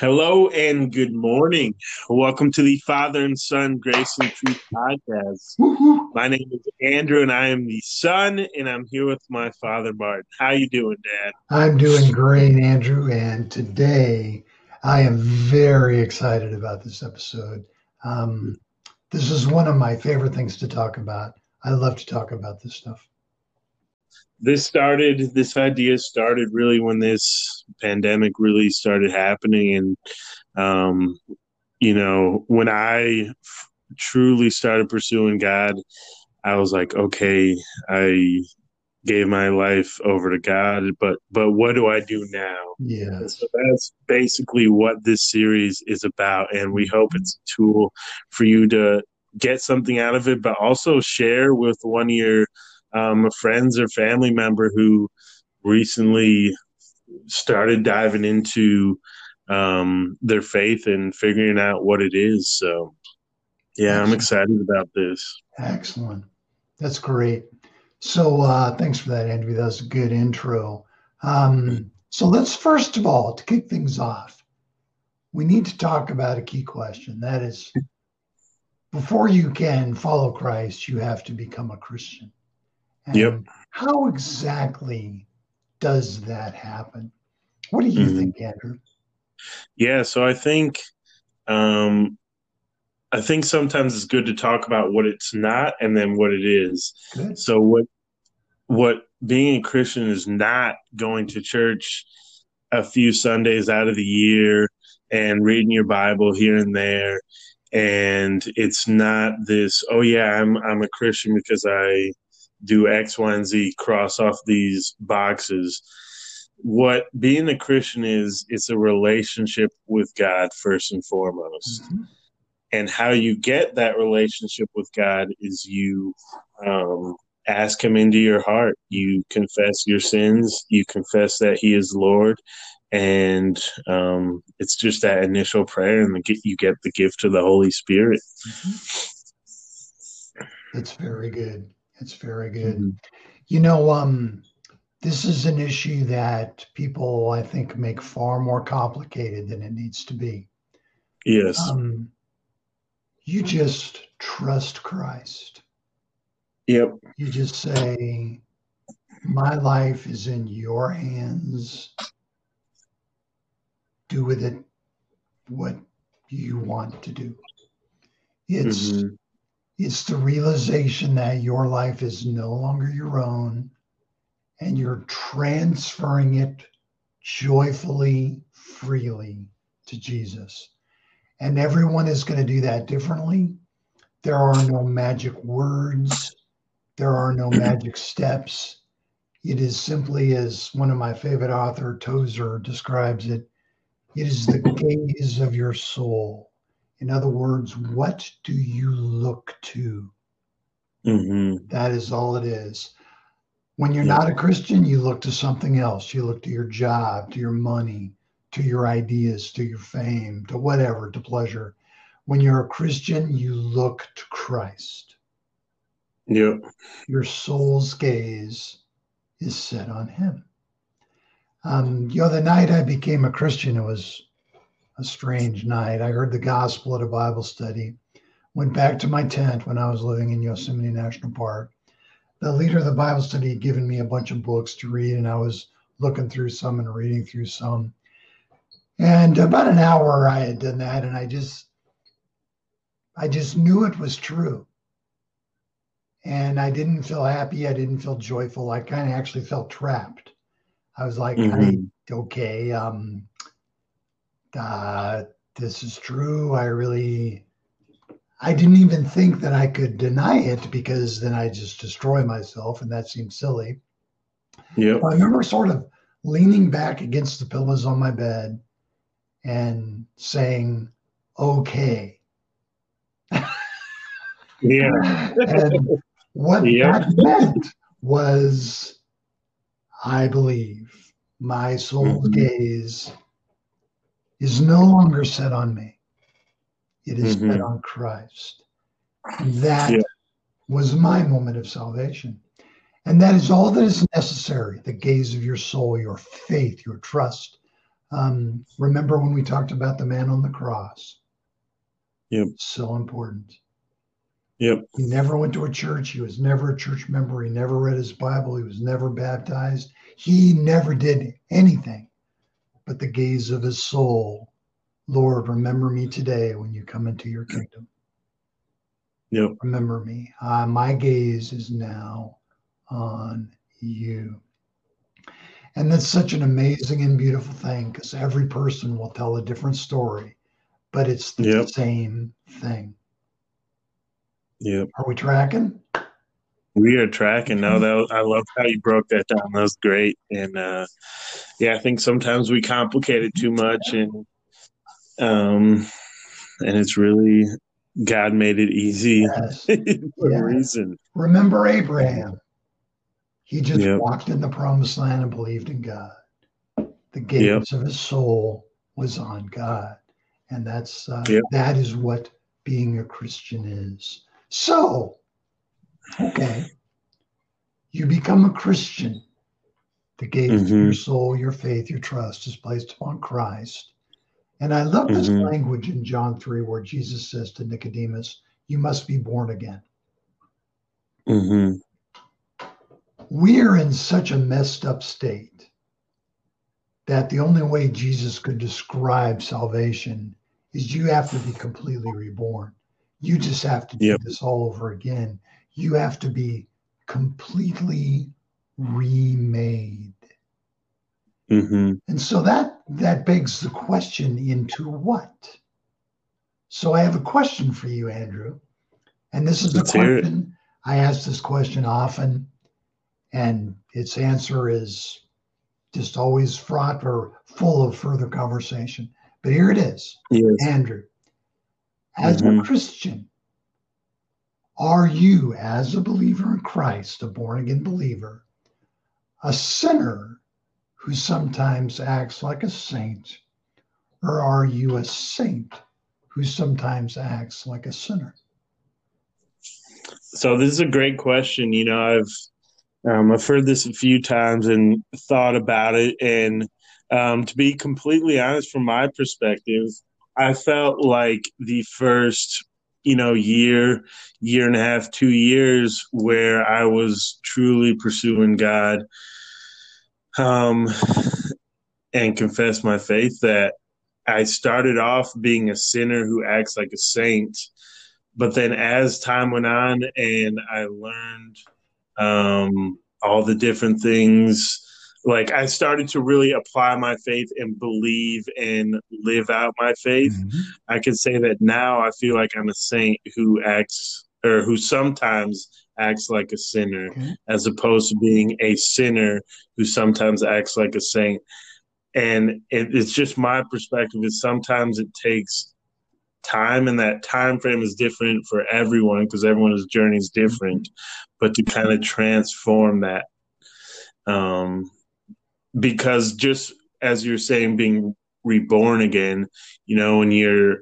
Hello and good morning. Welcome to the Father and Son Grace and Truth podcast. My name is Andrew, and I am the son, and I'm here with my father, Martin. How you doing, Dad? I'm doing great, Andrew, and today I am very excited about this episode. Um, this is one of my favorite things to talk about. I love to talk about this stuff this started this idea started really when this pandemic really started happening. And um you know when i f- truly started pursuing god i was like okay i gave my life over to god but but what do i do now? Yeah so that's basically what this series is about. And we hope it's a tool for you to get something out of it but also share with one of your um, friends or family member who recently started diving into um, their faith and figuring out what it is. So, yeah, Excellent. I'm excited about this. Excellent. That's great. So, uh, thanks for that, Andrew. That was a good intro. Um, so, let's first of all, to kick things off, we need to talk about a key question. That is, before you can follow Christ, you have to become a Christian. And yep. How exactly does that happen? What do you mm-hmm. think, Andrew? Yeah, so I think um, I think sometimes it's good to talk about what it's not and then what it is. Good. So what what being a Christian is not going to church a few Sundays out of the year and reading your Bible here and there and it's not this oh yeah I'm I'm a Christian because I do X, Y, and Z, cross off these boxes. What being a Christian is, it's a relationship with God first and foremost. Mm-hmm. And how you get that relationship with God is you um, ask Him into your heart. You confess your sins. You confess that He is Lord, and um, it's just that initial prayer, and you get the gift of the Holy Spirit. Mm-hmm. That's very good. It's very good. Mm-hmm. You know, um, this is an issue that people, I think, make far more complicated than it needs to be. Yes. Um, you just trust Christ. Yep. You just say, My life is in your hands. Do with it what you want to do. It's mm-hmm. It's the realization that your life is no longer your own and you're transferring it joyfully, freely to Jesus. And everyone is going to do that differently. There are no magic words, there are no magic steps. It is simply, as one of my favorite author, Tozer, describes it, it is the gaze of your soul. In other words, what do you look to? Mm-hmm. That is all it is. When you're yeah. not a Christian, you look to something else. You look to your job, to your money, to your ideas, to your fame, to whatever, to pleasure. When you're a Christian, you look to Christ. Yeah. Your soul's gaze is set on Him. Um, you know, the night I became a Christian, it was a strange night. I heard the gospel at a Bible study, went back to my tent when I was living in Yosemite National Park. The leader of the Bible study had given me a bunch of books to read, and I was looking through some and reading through some. And about an hour I had done that, and I just I just knew it was true. And I didn't feel happy. I didn't feel joyful. I kind of actually felt trapped. I was like, mm-hmm. okay, um, uh, this is true. I really, I didn't even think that I could deny it because then I just destroy myself, and that seemed silly. Yeah. I remember sort of leaning back against the pillows on my bed and saying, "Okay." yeah. and what yeah. that meant was, I believe my soul's mm-hmm. gaze is no longer set on me. It is mm-hmm. set on Christ. And that yeah. was my moment of salvation. And that is all that is necessary the gaze of your soul, your faith, your trust, Um, remember when we talked about the man on the cross? Yep. So important. Yep. He never went to a church. He was never a church member. He never read his Bible. He was never baptized. He never did anything but the gaze of his soul. Lord, remember me today when you come into your kingdom. Yep. Remember me. Uh, my gaze is now on you. And that's such an amazing and beautiful thing because every person will tell a different story, but it's the Yep. same thing. Yep. Are we tracking? We are tracking. No, that was, I love how you broke that down. That was great. And uh, yeah, I think sometimes we complicate it too much, and um, and it's really God made it easy Yes. for Yeah. a reason. Remember Abraham. He just Yep. walked in the promised land and believed in God. The gaze of his soul was on God. And that's uh, Yep. that is what being a Christian is. So, okay. You become a Christian. The gaze of Mhm. your soul, your faith, your trust is placed upon Christ. And I love this Mhm. language in John 3 where Jesus says to Nicodemus, You must be born again. hmm we're in such a messed up state that the only way Jesus could describe salvation is you have to be completely reborn. You just have to do Yep. this all over again. You have to be completely remade. hmm And so that that begs the question into what? So I have a question for you, Andrew. And this is a Let's hear question I ask this question often, and its answer is just always fraught or full of further conversation. But here it is, Yes. Andrew. As a Mhm. Christian, are you, as a believer in Christ, a born again believer, a sinner who sometimes acts like a saint, or are you a saint who sometimes acts like a sinner? So this is a great question. You know, I've um, I've heard this a few times and thought about it. And um, to be completely honest, from my perspective, I felt like the first, you know, year, year and a half, two years, where I was truly pursuing God, um, and confess my faith that I started off being a sinner who acts like a saint. But then as time went on and I learned um, all the different things, like I started to really apply my faith and believe and live out my faith. I can say that now I feel like I'm a saint who acts or who sometimes acts like a sinner, Okay. as opposed to being a sinner who sometimes acts like a saint. And it, it's just my perspective is sometimes it takes time and that time frame is different for everyone because everyone's journey is different but to kind of transform that um because just as you're saying being reborn again you know when you're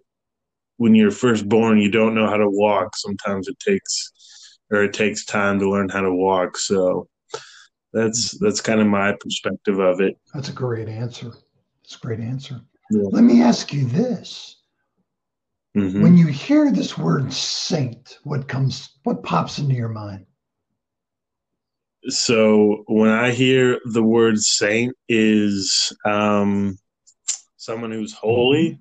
when you're first born you don't know how to walk sometimes it takes or it takes time to learn how to walk so that's that's kind of my perspective of it That's a great answer. That's a great answer. Yeah. Let me ask you this. hmm When you hear this word saint, what comes what pops into your mind? So when I hear the word saint is um, someone who's holy.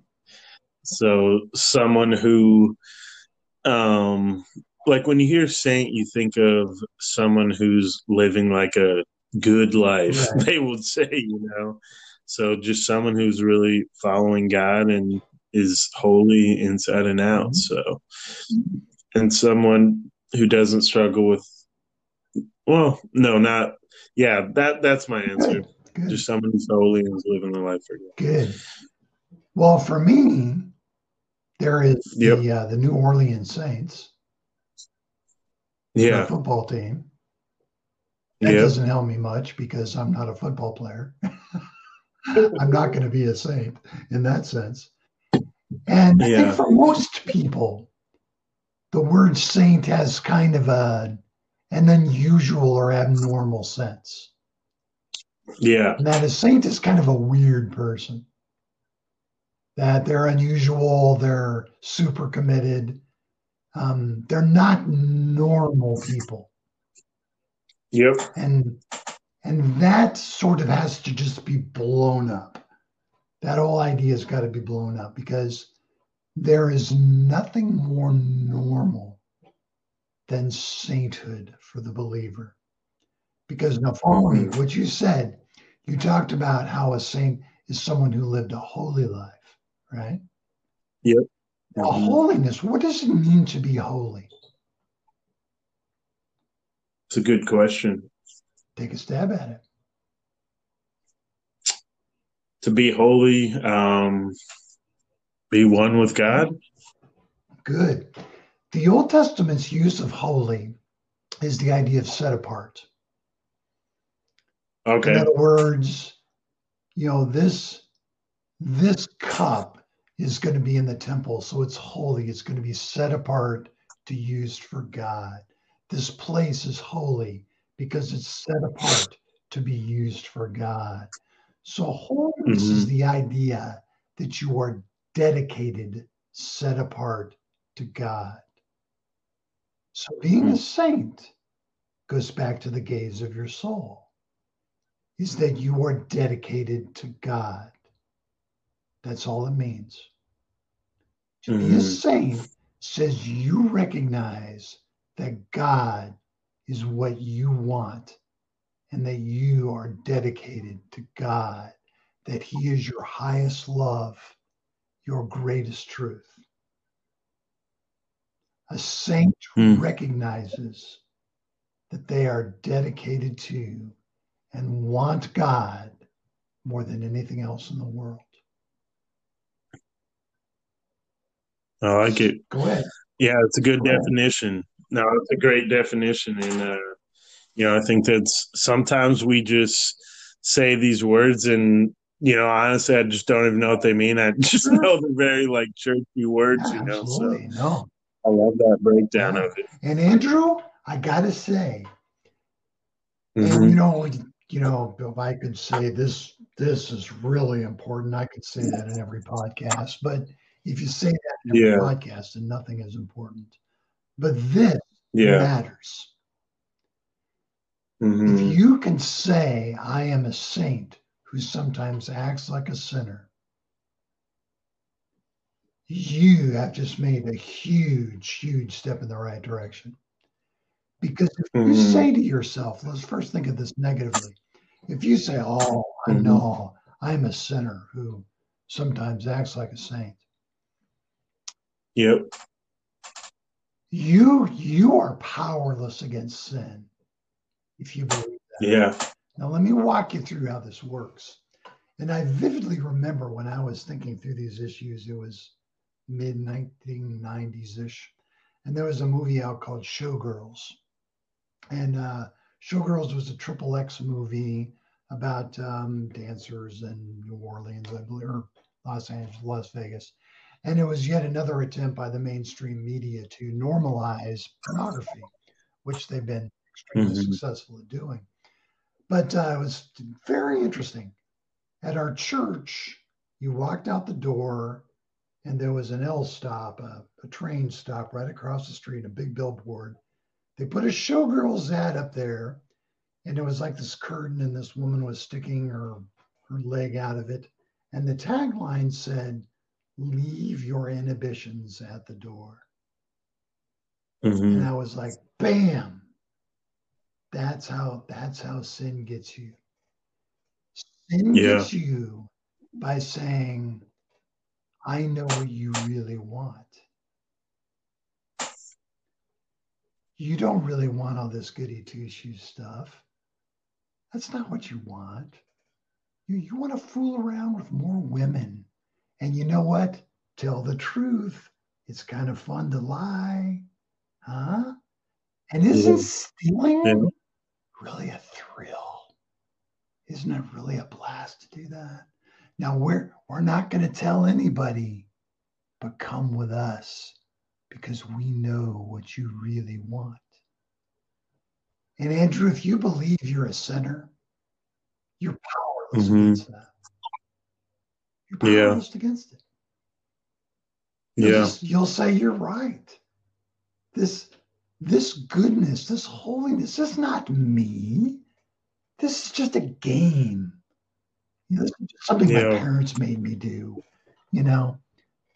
So someone who, um, like when you hear saint, you think of someone who's living like a good life. Right. They would say, you know. So just someone who's really following God and is holy inside and out. Mhm. So, and someone who doesn't struggle with well, no, not yeah. That that's my answer. Good. Good. Just someone who's holy and is living the life for God. Good. Well, for me, there is Yep. the uh, the New Orleans Saints, Yeah, football team. That yeah, doesn't help me much because I'm not a football player. I'm not going to be a saint in that sense. And I think for most people, the word saint has kind of a an unusual or abnormal sense. yeah, And that a saint is kind of a weird person. that they're unusual, they're super committed. Um, they're not normal people. Yep. And and that sort of has to just be blown up. That whole idea has got to be blown up because there is nothing more normal than sainthood for the believer. Because now, following what you said, you talked about how a saint is someone who lived a holy life, right? Yep. Now, mm-hmm. holiness, what does it mean to be holy? It's a good question. Take a stab at it. To be holy, um, be one with God. Good. The Old Testament's use of holy is the idea of set apart. Okay. In other words, you know, this this cup is going to be in the temple, so it's holy. It's going to be set apart to used for God. This place is holy because it's set apart to be used for God. So holiness mm-hmm. is the idea that you are dedicated, set apart to God. So being a saint goes back to the gaze of your soul, is that you are dedicated to God. That's all it means. To mm-hmm. be a mm-hmm. saint says you recognize that God is what you want and that you are dedicated to God, that He is your highest love, your greatest truth. A saint mm. recognizes that they are dedicated to and want God more than anything else in the world. I like it. Go ahead. Yeah, it's a good Go definition. Ahead. No, it's a great definition. And, uh, you know, I think that's sometimes we just say these words and, you know, honestly, I just don't even know what they mean. I just know they're very like churchy words, yeah, you know. Absolutely. So no. I love that breakdown of it. And Andrew, I got to say, mm-hmm. and you know, you know, if I could say this, this is really important. I could say that in every podcast, but if you say that in every yeah. podcast, then nothing is important. But this yeah. matters. Mm-hmm. If you can say, I am a saint who sometimes acts like a sinner, you have just made a huge, huge step in the right direction. Because if mm-hmm. you say to yourself, let's first think of this negatively. If you say, Oh, I mm-hmm. know I'm a sinner who sometimes acts like a saint. Yep. You you are powerless against sin if you believe that. Yeah. Now let me walk you through how this works. And I vividly remember when I was thinking through these issues, it was mid 1990s ish. And there was a movie out called Showgirls. And uh, Showgirls was a triple X movie about um, dancers in New Orleans, I believe, or Los Angeles, Las Vegas. And it was yet another attempt by the mainstream media to normalize pornography, which they've been extremely mm-hmm. successful at doing. But uh, it was very interesting. At our church, you walked out the door, and there was an L stop, a, a train stop right across the street, a big billboard. They put a showgirls ad up there, and it was like this curtain, and this woman was sticking her, her leg out of it. And the tagline said, leave your inhibitions at the door. Mm-hmm. And I was like, bam. That's how that's how sin gets you. Sin yeah. gets you by saying, I know what you really want. You don't really want all this goody two shoes stuff. That's not what you want. You, you want to fool around with more women and you know what? Tell the truth. It's kind of fun to lie. Huh? And isn't stealing yeah. really a thrill? Isn't it really a blast to do that? Now we're we're not going to tell anybody, but come with us because we know what you really want. And Andrew, if you believe you're a sinner, you're powerless mm-hmm. against that. You're powerless yeah. against it. You'll yeah. Just, you'll say you're right. This this goodness, this holiness is not me. This is just a game. You know, this is something yeah. my parents made me do. You know,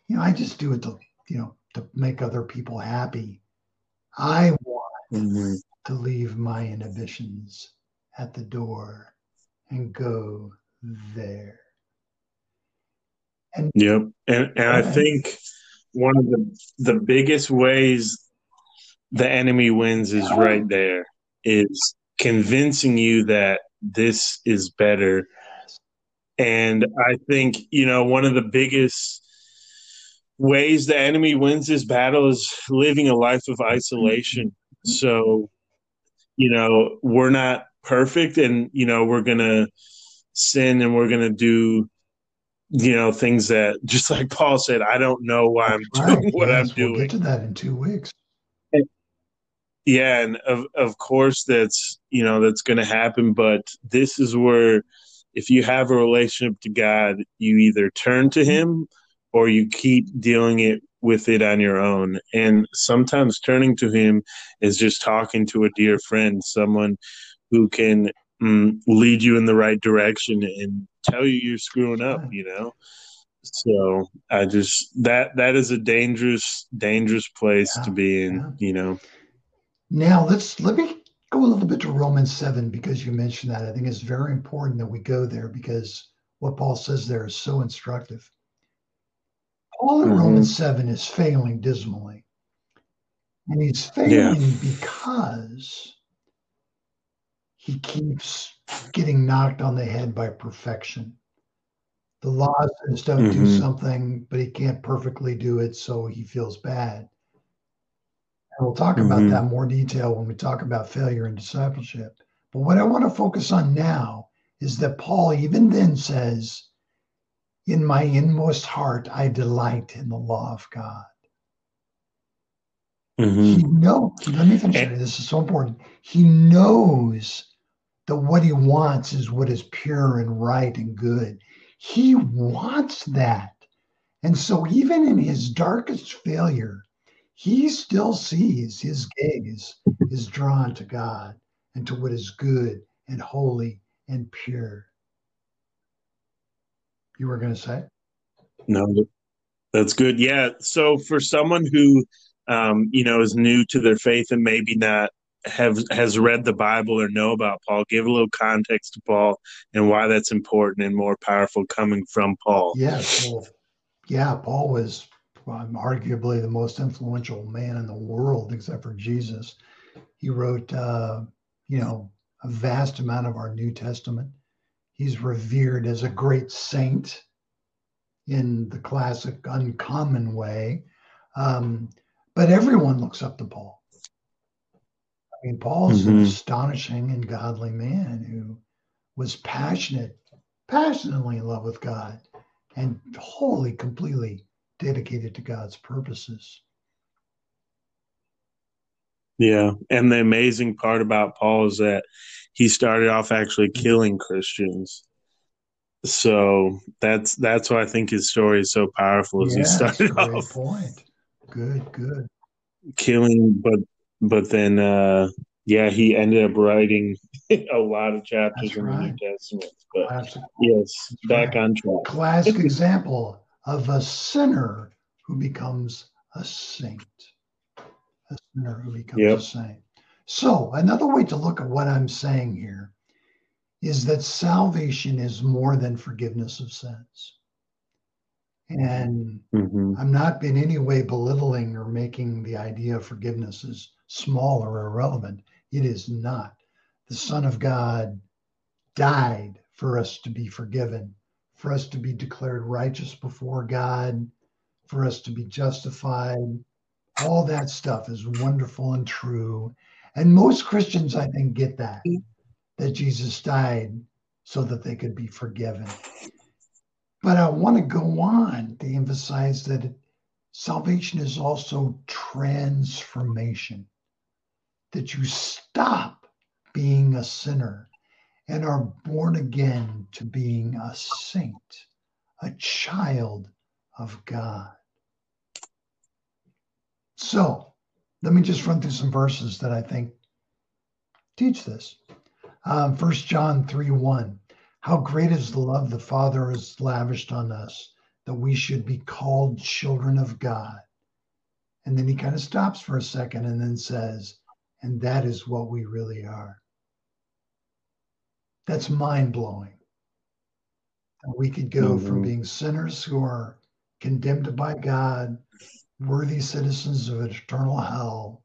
you know, I just do it to you know to make other people happy. I want mm-hmm. to leave my inhibitions at the door and go there. And yep, and and I think one of the the biggest ways the enemy wins is right there is convincing you that this is better and i think you know one of the biggest ways the enemy wins this battle is living a life of isolation. Mm-hmm. So you know we're not perfect and you know we're gonna sin and we're gonna do you know things that just like paul said i don't know why i'm doing what yes, i'm doing we'll get to that in two weeks. Yeah and of of course that's you know that's going to happen but this is where if you have a relationship to god you either turn to him or you keep dealing it with it on your own. And sometimes turning to him is just talking to a dear friend someone who can mm, lead you in the right direction and tell you you're screwing up you know? So i just that that is a dangerous dangerous place yeah, to be in yeah. you know? Now let's let me go a little bit to Romans 7 because you mentioned that. I think it's very important that we go there because what Paul says there is so instructive. Paul in mm-hmm. Romans 7 is failing dismally. And he's failing yeah. because he keeps getting knocked on the head by perfection. The law says don't mm-hmm. do something, but he can't perfectly do it, so he feels bad. And we'll talk about mm-hmm. that more detail when we talk about failure and discipleship. But what I want to focus on now is that Paul even then says, In my inmost heart, I delight in the law of God. Mm-hmm. He knows, let me finish and, this is so important. He knows that what he wants is what is pure and right and good. He wants that. And so, even in his darkest failure, he still sees his gaze is drawn to God and to what is good and holy and pure. You were going to say? No, that's good. Yeah. So for someone who, um, you know, is new to their faith and maybe not have has read the Bible or know about Paul, give a little context to Paul and why that's important and more powerful coming from Paul. Yes. Well, yeah, Paul was um, arguably the most influential man in the world, except for Jesus. He wrote, uh, you know, a vast amount of our New Testament. He's revered as a great saint in the classic uncommon way. Um, but everyone looks up to Paul. I mean, Paul's mm-hmm. an astonishing and godly man who was passionate, passionately in love with God and wholly, completely dedicated to God's purposes. Yeah, and the amazing part about Paul is that he started off actually killing Christians. So that's that's why I think his story is so powerful. As yeah, he started off point. Good, good. Killing, but but then uh yeah, he ended up writing a lot of chapters that's in right. the New Testament. But Classic. yes, back right. on track. Classic example of a sinner who becomes a saint. A sinner who becomes yep. a saint. So, another way to look at what I'm saying here is that salvation is more than forgiveness of sins. And mm-hmm. I'm not in any way belittling or making the idea of forgiveness as small or irrelevant. It is not. The Son of God died for us to be forgiven for us to be declared righteous before God, for us to be justified. All that stuff is wonderful and true. And most Christians, I think, get that, that Jesus died so that they could be forgiven. But I want to go on to emphasize that salvation is also transformation, that you stop being a sinner and are born again to being a saint, a child of God. So let me just run through some verses that I think teach this. Um, 1 John 3 1. How great is the love the Father has lavished on us that we should be called children of God. And then he kind of stops for a second and then says, and that is what we really are. That's mind blowing. We could go mm-hmm. from being sinners who are condemned by God, worthy citizens of eternal hell,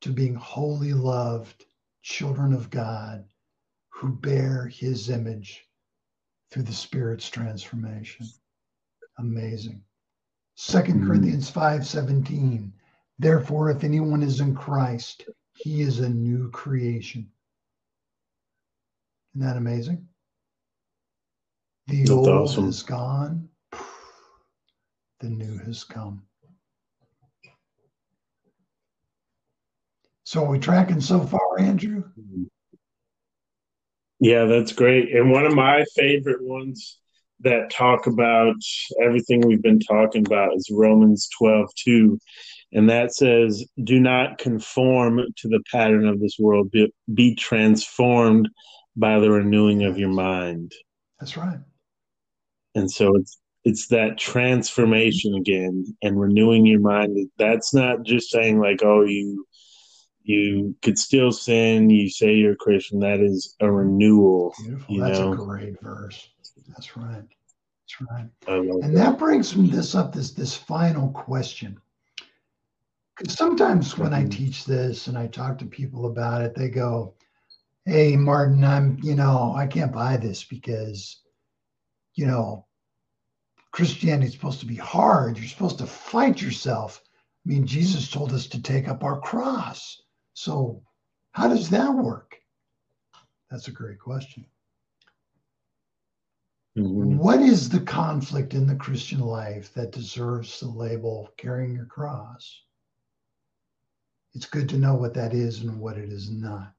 to being wholly loved children of God who bear his image through the Spirit's transformation. Amazing. 2nd mm-hmm. Corinthians 5 17. Therefore, if anyone is in Christ, he is a new creation. Isn't that amazing? The That's old awesome. is gone, the new has come. So are we tracking so far, Andrew? Yeah, that's great. And one of my favorite ones that talk about everything we've been talking about is Romans 12, 2. And that says, Do not conform to the pattern of this world, be, be transformed by the renewing of your mind. That's right. And so it's it's that transformation again and renewing your mind. That's not just saying like, oh, you you could still sin, you say you're a Christian. That is a renewal. Beautiful. That's know? a great verse. That's right. That's right. And that. that brings this up, this this final question. Because sometimes when I mm-hmm. teach this and I talk to people about it, they go, Hey, Martin, I'm, you know, I can't buy this because, you know, Christianity is supposed to be hard. You're supposed to fight yourself. I mean, Jesus told us to take up our cross. So, how does that work? That's a great question. Mm-hmm. What is the conflict in the Christian life that deserves the label carrying your cross? It's good to know what that is and what it is not.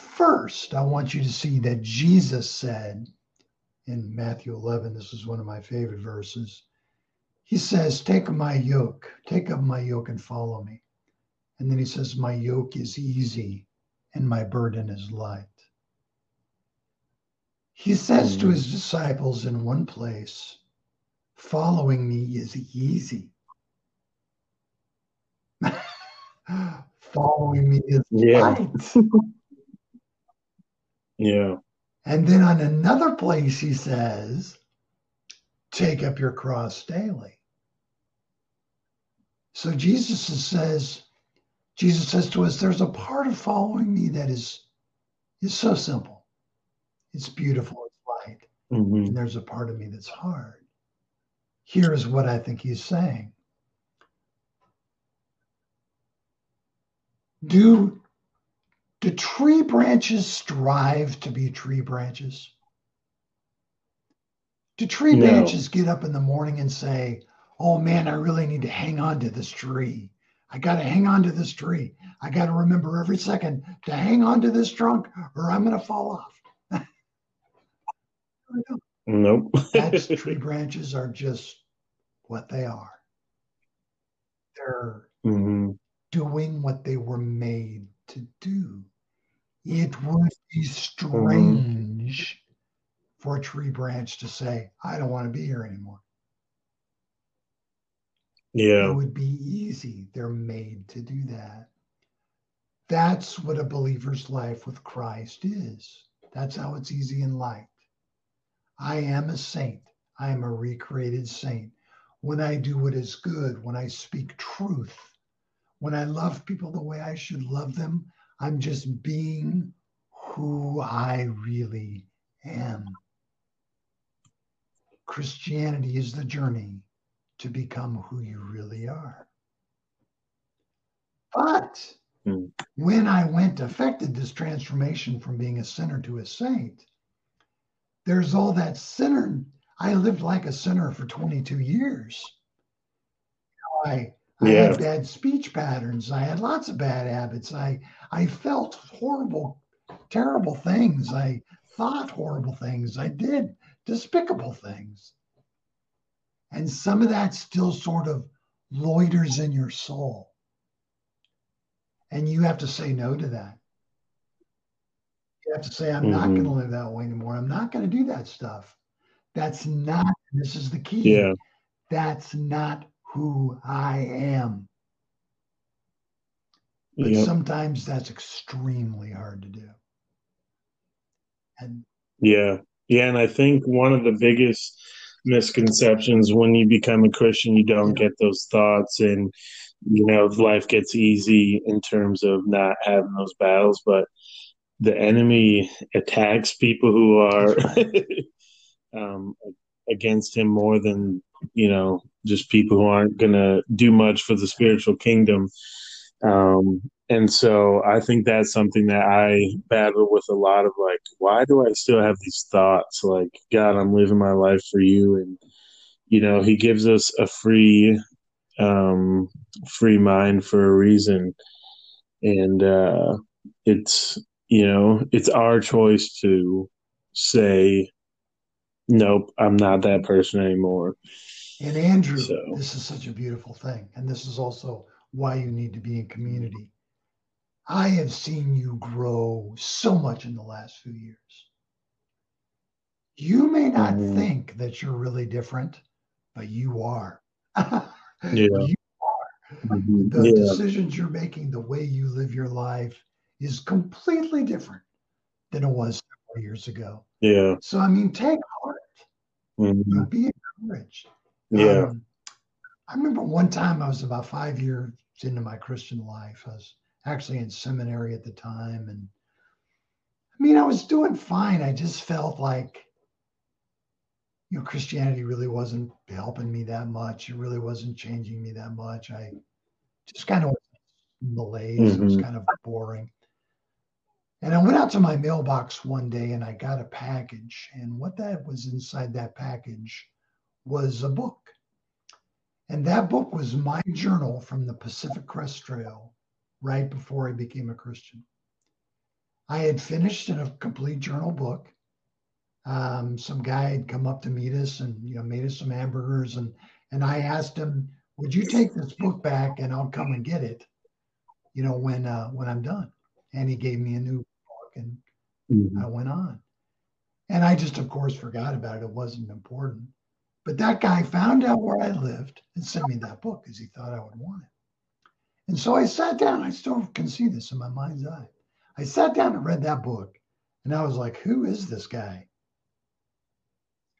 First, I want you to see that Jesus said in Matthew 11, this is one of my favorite verses. He says, Take my yoke, take up my yoke and follow me. And then he says, My yoke is easy and my burden is light. He says to his mm. disciples in one place, Following me is easy. following me is yeah. light. yeah. And then on another place, he says, take up your cross daily. So Jesus says, Jesus says to us, there's a part of following me that is, is so simple. It's beautiful, it's light. Mm-hmm. And there's a part of me that's hard. Here's what I think he's saying Do do tree branches strive to be tree branches? Do tree no. branches get up in the morning and say, "Oh man, I really need to hang on to this tree. I got to hang on to this tree. I got to remember every second to hang on to this trunk, or I'm going to fall off." nope. That's tree branches are just what they are. They're mm-hmm doing what they were made to do. It would be strange mm-hmm. for a tree branch to say, I don't want to be here anymore. Yeah. It would be easy. They're made to do that. That's what a believer's life with Christ is. That's how it's easy and light. I am a saint. I am a recreated saint. When I do what is good, when I speak truth, when I love people the way I should love them, I'm just being who I really am. Christianity is the journey to become who you really are. But mm. when I went, affected this transformation from being a sinner to a saint, there's all that sinner. I lived like a sinner for 22 years. I I yeah. had bad speech patterns. I had lots of bad habits. I I felt horrible, terrible things. I thought horrible things. I did despicable things. And some of that still sort of loiters in your soul. And you have to say no to that. You have to say, I'm mm-hmm. not going to live that way anymore. I'm not going to do that stuff. That's not, this is the key. Yeah. That's not who I am. But yep. sometimes that's extremely hard to do. And yeah. Yeah. And I think one of the biggest misconceptions when you become a Christian, you don't get those thoughts and you know, life gets easy in terms of not having those battles, but the enemy attacks people who are um, against him more than you know just people who aren't going to do much for the spiritual kingdom. Um, and so i think that's something that i battle with a lot of like why do i still have these thoughts? Like god i'm living my life for you. And you know he gives us a free um, free mind for a reason. And uh, it's you know it's our choice to say nope i'm not that person anymore and andrew so. this is such a beautiful thing and this is also why you need to be in community i have seen you grow so much in the last few years you may not mm-hmm. think that you're really different but you are yeah you are. Mm-hmm. the yeah. decisions you're making the way you live your life is completely different than it was several years ago. Yeah. So I mean, take. Mm-hmm. Be encouraged. Yeah. Um, I remember one time I was about five years into my Christian life. I was actually in seminary at the time, and I mean, I was doing fine. I just felt like, you know, Christianity really wasn't helping me that much. It really wasn't changing me that much. I just kind of malaise. Mm-hmm. It was mm-hmm. kind of boring. And I went out to my mailbox one day and I got a package. And what that was inside that package was a book. And that book was my journal from the Pacific Crest Trail right before I became a Christian. I had finished in a complete journal book. Um, some guy had come up to meet us and you know made us some hamburgers and and I asked him, "Would you take this book back and I'll come and get it?" You know when uh, when I'm done. And he gave me a new and mm-hmm. I went on. And I just, of course, forgot about it. It wasn't important. But that guy found out where I lived and sent me that book because he thought I would want it. And so I sat down. I still can see this in my mind's eye. I sat down and read that book, and I was like, "Who is this guy?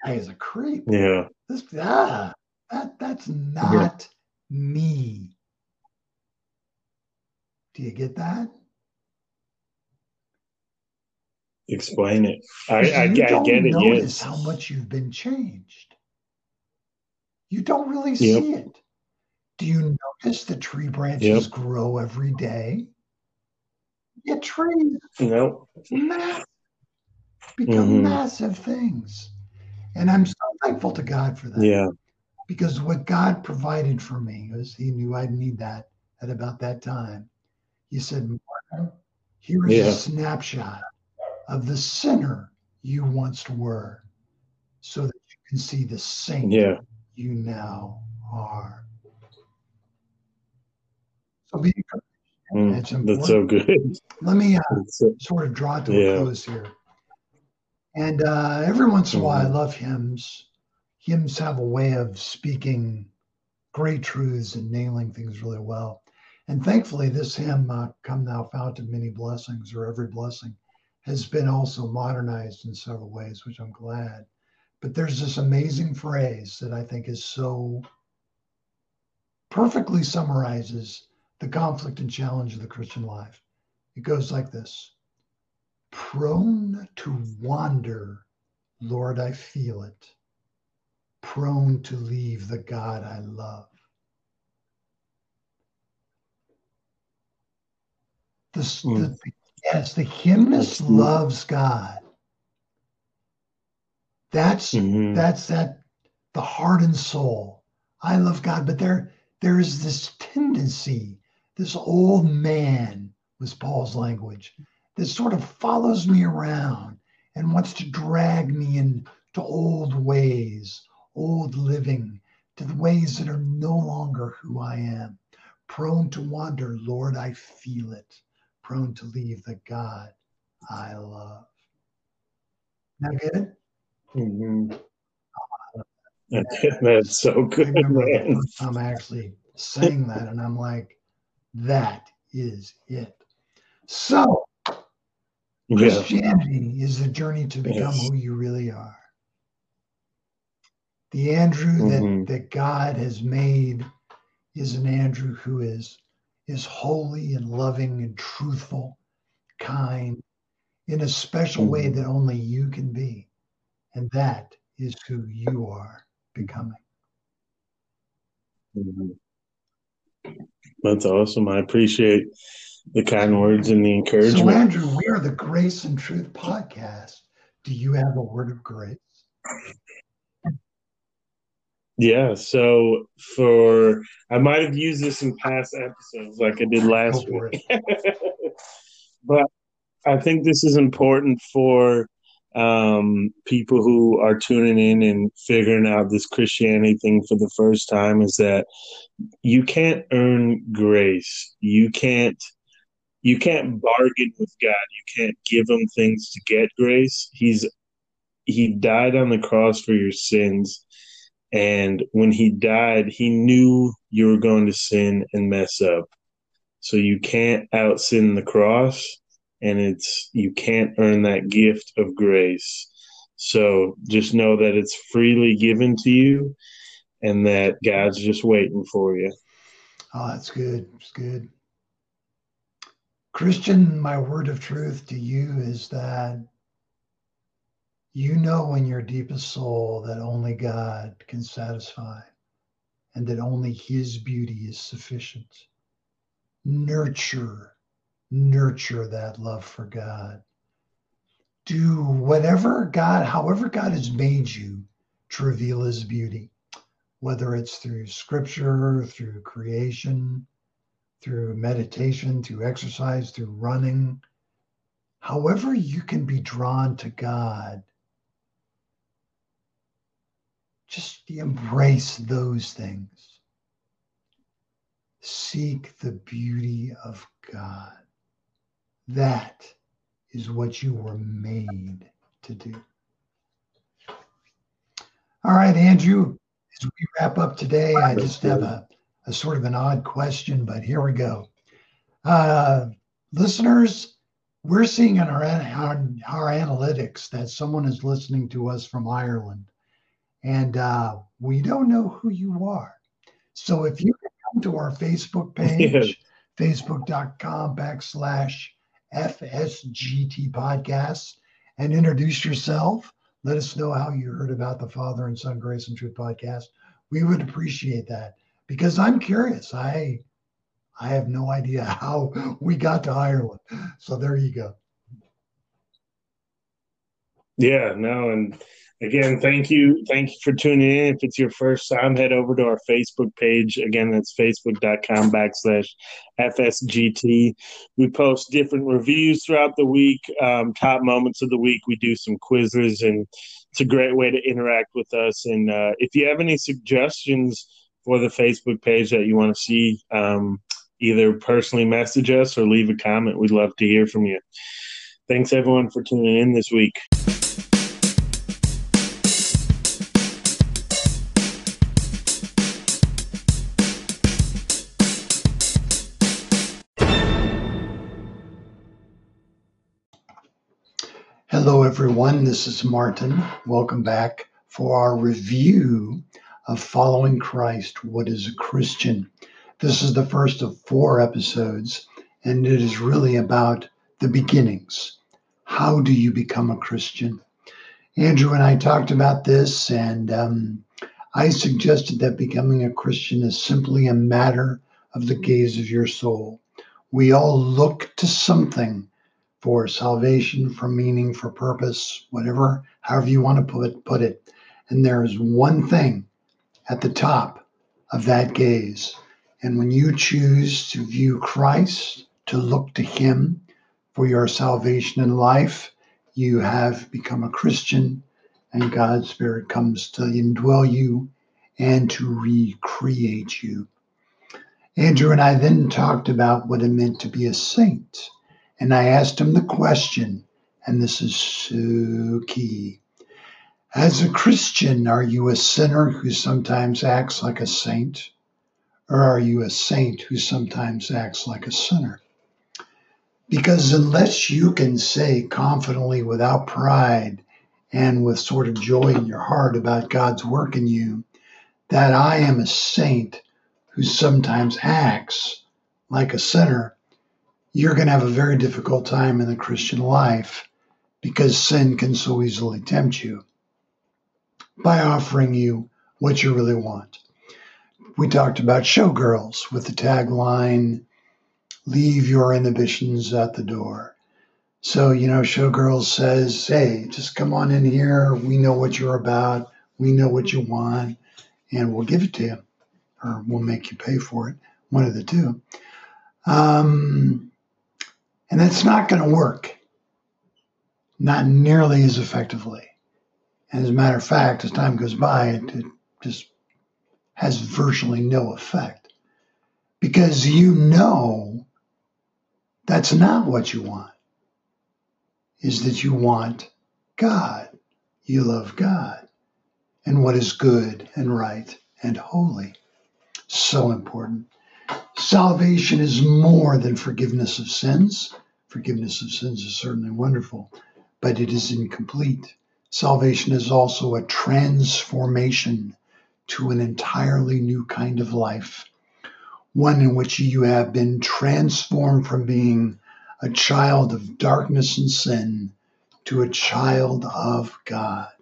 Guy is a creep. Yeah. This ah, that that's not yeah. me. Do you get that? Explain it. I, I, I get it. Yes. How much you've been changed. You don't really see yep. it. Do you notice the tree branches yep. grow every day? Yeah, trees. Nope. Massive, become mm-hmm. massive things. And I'm so thankful to God for that. Yeah. Because what God provided for me was He knew I'd need that at about that time. He said, here is yeah. a snapshot of the sinner you once were so that you can see the saint yeah. you now are. So be mm, that's, so good. Let me uh, so, sort of draw to yeah. a close here. And uh, every once in a while, I mm-hmm. love hymns. Hymns have a way of speaking great truths and nailing things really well. And thankfully, this hymn, uh, Come Thou Fount of Many Blessings, or Every Blessing, has been also modernized in several ways, which I'm glad. But there's this amazing phrase that I think is so perfectly summarizes the conflict and challenge of the Christian life. It goes like this Prone to wander, Lord, I feel it. Prone to leave the God I love. The, mm. the, Yes, the hymnist loves God. That's mm-hmm. that's that the heart and soul. I love God, but there there is this tendency, this old man was Paul's language, that sort of follows me around and wants to drag me into old ways, old living, to the ways that are no longer who I am. Prone to wander, Lord, I feel it. Prone to leave the God I love. Now get it? Mm-hmm. That's so good. I remember man. the first time I actually saying that, and I'm like, that is it. So, Christianity yeah. is the journey to become yes. who you really are. The Andrew mm-hmm. that, that God has made is an Andrew who is is holy and loving and truthful, kind, in a special mm-hmm. way that only you can be. And that is who you are becoming. Mm-hmm. That's awesome. I appreciate the kind words and the encouragement. So, Andrew, we are the Grace and Truth podcast. Do you have a word of grace? Yeah, so for I might have used this in past episodes like I did last week. but I think this is important for um, people who are tuning in and figuring out this Christianity thing for the first time is that you can't earn grace. You can't you can't bargain with God. You can't give him things to get grace. He's he died on the cross for your sins and when he died, he knew you were going to sin and mess up. So you can't out sin the cross and it's you can't earn that gift of grace. So just know that it's freely given to you and that God's just waiting for you. Oh, that's good. It's good. Christian, my word of truth to you is that you know in your deepest soul that only God can satisfy and that only His beauty is sufficient. Nurture, nurture that love for God. Do whatever God, however God has made you to reveal His beauty, whether it's through scripture, through creation, through meditation, through exercise, through running. However, you can be drawn to God just embrace those things. Seek the beauty of God. That is what you were made to do. All right, Andrew, as we wrap up today, I just have a, a sort of an odd question, but here we go. Uh, listeners, we're seeing in our, our, our analytics that someone is listening to us from Ireland and uh, we don't know who you are. So if you come to our Facebook page, facebook.com backslash FSGT podcast, and introduce yourself, let us know how you heard about the Father and Son Grace and Truth podcast. We would appreciate that because I'm curious. I I have no idea how we got to Ireland. So there you go. Yeah, no, and Again, thank you. Thank you for tuning in. If it's your first time, head over to our Facebook page. Again, that's facebook.com backslash FSGT. We post different reviews throughout the week, um, top moments of the week. We do some quizzes, and it's a great way to interact with us. And uh, if you have any suggestions for the Facebook page that you want to see, um, either personally message us or leave a comment. We'd love to hear from you. Thanks, everyone, for tuning in this week. Hello, everyone. This is Martin. Welcome back for our review of Following Christ What is a Christian? This is the first of four episodes, and it is really about the beginnings. How do you become a Christian? Andrew and I talked about this, and um, I suggested that becoming a Christian is simply a matter of the gaze of your soul. We all look to something for salvation, for meaning, for purpose, whatever, however you want to put, put it. And there's one thing at the top of that gaze. And when you choose to view Christ, to look to Him for your salvation in life, you have become a Christian, and God's Spirit comes to indwell you and to recreate you. Andrew and I then talked about what it meant to be a saint. And I asked him the question, and this is so key. As a Christian, are you a sinner who sometimes acts like a saint? Or are you a saint who sometimes acts like a sinner? Because unless you can say confidently without pride and with sort of joy in your heart about God's work in you that I am a saint who sometimes acts like a sinner, you're going to have a very difficult time in the Christian life because sin can so easily tempt you by offering you what you really want. We talked about showgirls with the tagline, Leave your inhibitions at the door. So, you know, Showgirls says, Hey, just come on in here. We know what you're about. We know what you want, and we'll give it to you, or we'll make you pay for it. One of the two. Um, and that's not going to work, not nearly as effectively. And as a matter of fact, as time goes by, it, it just has virtually no effect because you know that's not what you want is that you want God. You love God and what is good and right and holy. So important. Salvation is more than forgiveness of sins. Forgiveness of sins is certainly wonderful, but it is incomplete. Salvation is also a transformation to an entirely new kind of life, one in which you have been transformed from being a child of darkness and sin to a child of God.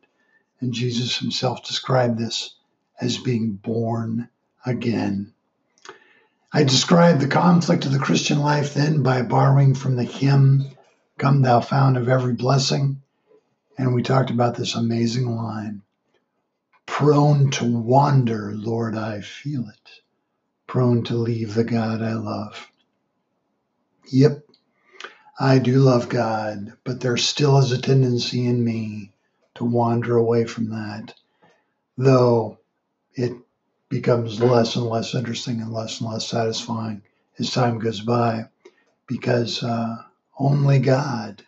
And Jesus himself described this as being born again. I described the conflict of the Christian life then by borrowing from the hymn, Come Thou Fount of Every Blessing. And we talked about this amazing line Prone to wander, Lord, I feel it. Prone to leave the God I love. Yep, I do love God, but there still is a tendency in me to wander away from that, though it becomes less and less interesting and less and less satisfying as time goes by, because uh, only God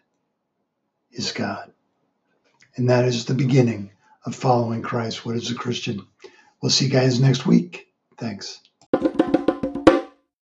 is God. And that is the beginning of following Christ. What is a Christian? We'll see you guys next week. Thanks.